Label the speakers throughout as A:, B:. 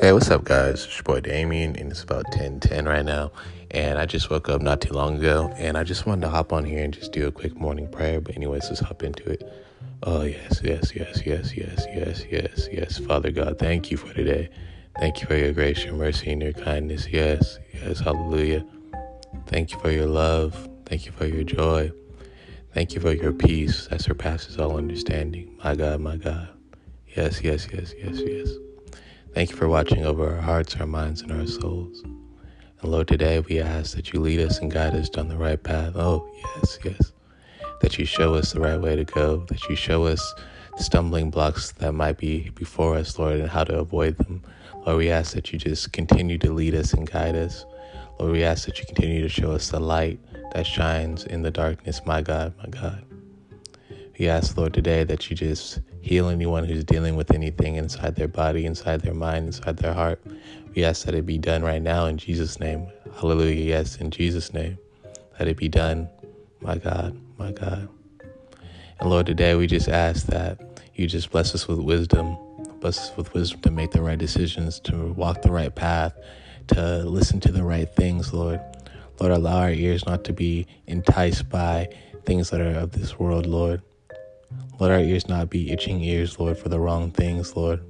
A: Hey, what's up, guys? It's your boy Damien, and it's about 10:10 right now. And I just woke up not too long ago, and I just wanted to hop on here and just do a quick morning prayer. But anyways, let's hop into it. Oh yes, yes, yes, yes, yes, yes, yes, yes. Father God, thank you for today. Thank you for your grace, your mercy, and your kindness. Yes, yes, hallelujah. Thank you for your love. Thank you for your joy. Thank you for your peace that surpasses all understanding. My God, my God. Yes, yes, yes, yes, yes. Thank you for watching over our hearts, our minds, and our souls. And Lord, today we ask that you lead us and guide us down the right path. Oh, yes, yes. That you show us the right way to go, that you show us the stumbling blocks that might be before us, Lord, and how to avoid them. Lord, we ask that you just continue to lead us and guide us. Lord, we ask that you continue to show us the light that shines in the darkness, my God, my God. We ask, Lord, today that you just heal anyone who's dealing with anything inside their body, inside their mind, inside their heart. We ask that it be done right now in Jesus' name. Hallelujah. Yes, in Jesus' name. That it be done, my God, my God. And Lord, today we just ask that you just bless us with wisdom, bless us with wisdom to make the right decisions, to walk the right path, to listen to the right things, Lord. Lord, allow our ears not to be enticed by things that are of this world, Lord. Let our ears not be itching ears, Lord, for the wrong things, Lord.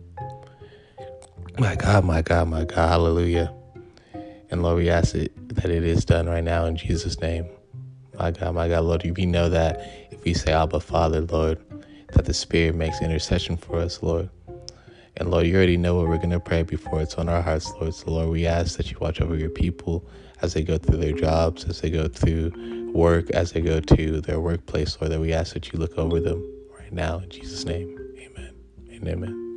A: My God, my God, my God, hallelujah. And Lord, we ask it that it is done right now in Jesus' name. My God, my God, Lord, we know that if we say Abba Father, Lord, that the Spirit makes intercession for us, Lord. And Lord, you already know what we're going to pray before it's on our hearts, Lord. So, Lord, we ask that you watch over your people as they go through their jobs, as they go through work, as they go to their workplace, Lord, that we ask that you look over them right now. In Jesus' name, amen and amen.